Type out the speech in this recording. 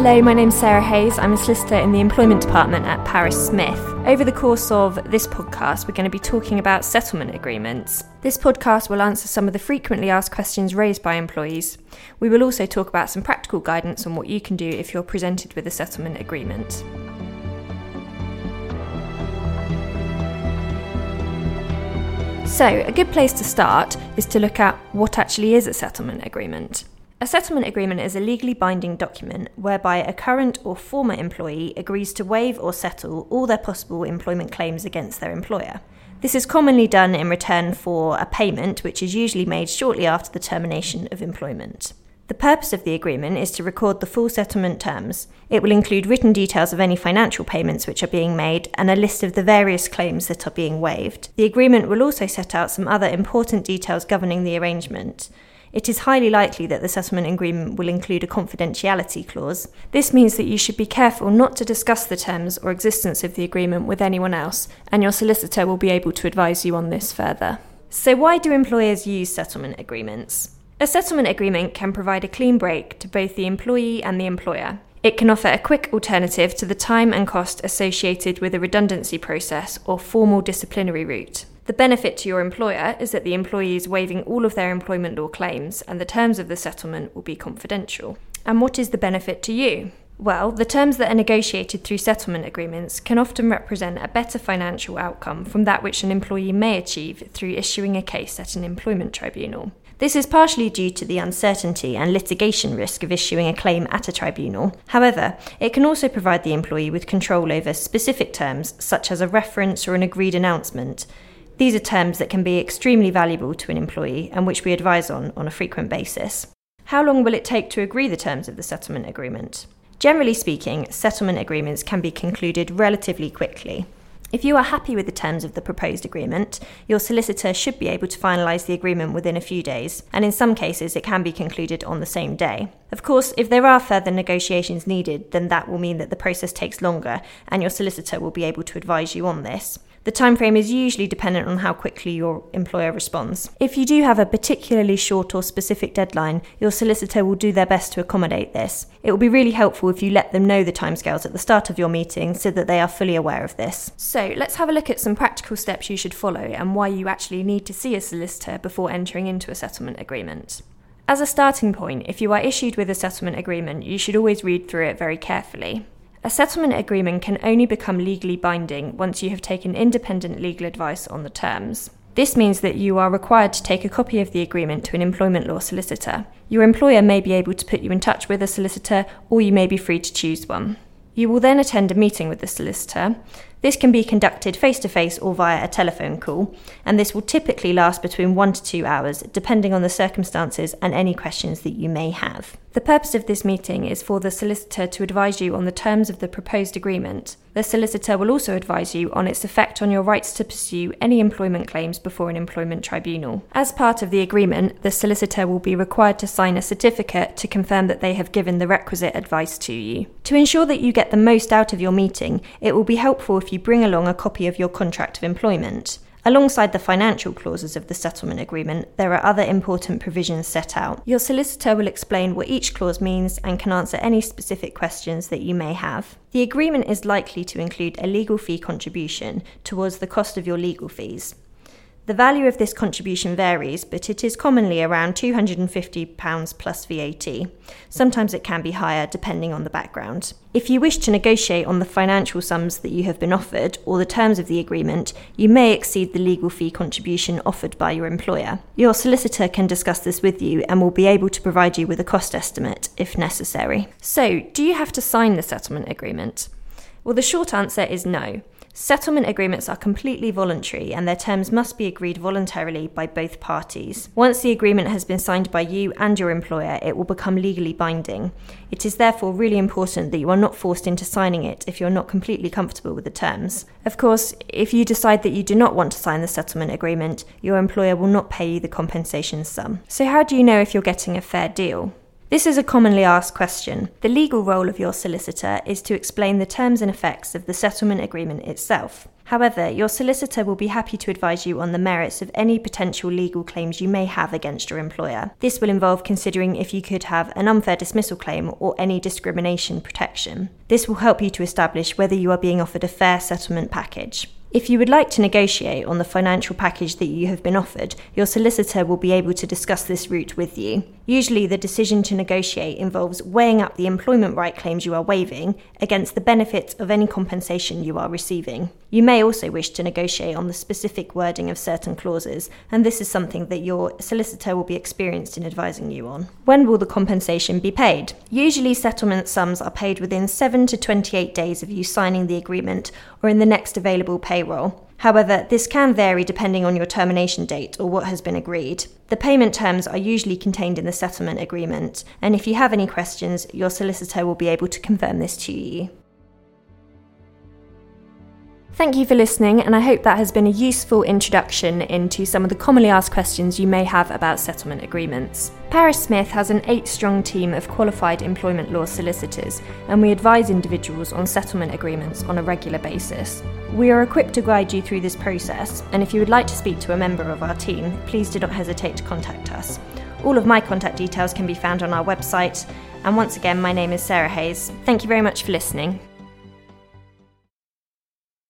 Hello, my name's Sarah Hayes. I'm a solicitor in the Employment Department at Paris Smith. Over the course of this podcast, we're going to be talking about settlement agreements. This podcast will answer some of the frequently asked questions raised by employees. We will also talk about some practical guidance on what you can do if you're presented with a settlement agreement. So, a good place to start is to look at what actually is a settlement agreement. A settlement agreement is a legally binding document whereby a current or former employee agrees to waive or settle all their possible employment claims against their employer. This is commonly done in return for a payment, which is usually made shortly after the termination of employment. The purpose of the agreement is to record the full settlement terms. It will include written details of any financial payments which are being made and a list of the various claims that are being waived. The agreement will also set out some other important details governing the arrangement it is highly likely that the settlement agreement will include a confidentiality clause. This means that you should be careful not to discuss the terms or existence of the agreement with anyone else, and your solicitor will be able to advise you on this further. So, why do employers use settlement agreements? A settlement agreement can provide a clean break to both the employee and the employer. It can offer a quick alternative to the time and cost associated with a redundancy process or formal disciplinary route. The benefit to your employer is that the employee is waiving all of their employment law claims and the terms of the settlement will be confidential. And what is the benefit to you? Well, the terms that are negotiated through settlement agreements can often represent a better financial outcome from that which an employee may achieve through issuing a case at an employment tribunal. This is partially due to the uncertainty and litigation risk of issuing a claim at a tribunal. However, it can also provide the employee with control over specific terms, such as a reference or an agreed announcement, these are terms that can be extremely valuable to an employee and which we advise on on a frequent basis. How long will it take to agree the terms of the settlement agreement? Generally speaking, settlement agreements can be concluded relatively quickly. If you are happy with the terms of the proposed agreement, your solicitor should be able to finalise the agreement within a few days, and in some cases it can be concluded on the same day. Of course, if there are further negotiations needed, then that will mean that the process takes longer, and your solicitor will be able to advise you on this. The timeframe is usually dependent on how quickly your employer responds. If you do have a particularly short or specific deadline, your solicitor will do their best to accommodate this. It will be really helpful if you let them know the timescales at the start of your meeting so that they are fully aware of this. So, let's have a look at some practical steps you should follow and why you actually need to see a solicitor before entering into a settlement agreement. As a starting point, if you are issued with a settlement agreement, you should always read through it very carefully. A settlement agreement can only become legally binding once you have taken independent legal advice on the terms. This means that you are required to take a copy of the agreement to an employment law solicitor. Your employer may be able to put you in touch with a solicitor, or you may be free to choose one. You will then attend a meeting with the solicitor. This can be conducted face to face or via a telephone call, and this will typically last between one to two hours, depending on the circumstances and any questions that you may have. The purpose of this meeting is for the solicitor to advise you on the terms of the proposed agreement. The solicitor will also advise you on its effect on your rights to pursue any employment claims before an employment tribunal. As part of the agreement, the solicitor will be required to sign a certificate to confirm that they have given the requisite advice to you. To ensure that you get the most out of your meeting, it will be helpful if you bring along a copy of your contract of employment. Alongside the financial clauses of the settlement agreement, there are other important provisions set out. Your solicitor will explain what each clause means and can answer any specific questions that you may have. The agreement is likely to include a legal fee contribution towards the cost of your legal fees. The value of this contribution varies, but it is commonly around £250 plus VAT. Sometimes it can be higher depending on the background. If you wish to negotiate on the financial sums that you have been offered or the terms of the agreement, you may exceed the legal fee contribution offered by your employer. Your solicitor can discuss this with you and will be able to provide you with a cost estimate if necessary. So, do you have to sign the settlement agreement? Well, the short answer is no. Settlement agreements are completely voluntary and their terms must be agreed voluntarily by both parties. Once the agreement has been signed by you and your employer, it will become legally binding. It is therefore really important that you are not forced into signing it if you're not completely comfortable with the terms. Of course, if you decide that you do not want to sign the settlement agreement, your employer will not pay you the compensation sum. So, how do you know if you're getting a fair deal? This is a commonly asked question. The legal role of your solicitor is to explain the terms and effects of the settlement agreement itself. However, your solicitor will be happy to advise you on the merits of any potential legal claims you may have against your employer. This will involve considering if you could have an unfair dismissal claim or any discrimination protection. This will help you to establish whether you are being offered a fair settlement package. If you would like to negotiate on the financial package that you have been offered, your solicitor will be able to discuss this route with you. Usually, the decision to negotiate involves weighing up the employment right claims you are waiving against the benefits of any compensation you are receiving. You may also wish to negotiate on the specific wording of certain clauses, and this is something that your solicitor will be experienced in advising you on. When will the compensation be paid? Usually, settlement sums are paid within 7 to 28 days of you signing the agreement or in the next available payroll. However, this can vary depending on your termination date or what has been agreed. The payment terms are usually contained in the settlement agreement, and if you have any questions, your solicitor will be able to confirm this to you. Thank you for listening, and I hope that has been a useful introduction into some of the commonly asked questions you may have about settlement agreements. Paris Smith has an eight strong team of qualified employment law solicitors, and we advise individuals on settlement agreements on a regular basis. We are equipped to guide you through this process, and if you would like to speak to a member of our team, please do not hesitate to contact us. All of my contact details can be found on our website, and once again, my name is Sarah Hayes. Thank you very much for listening.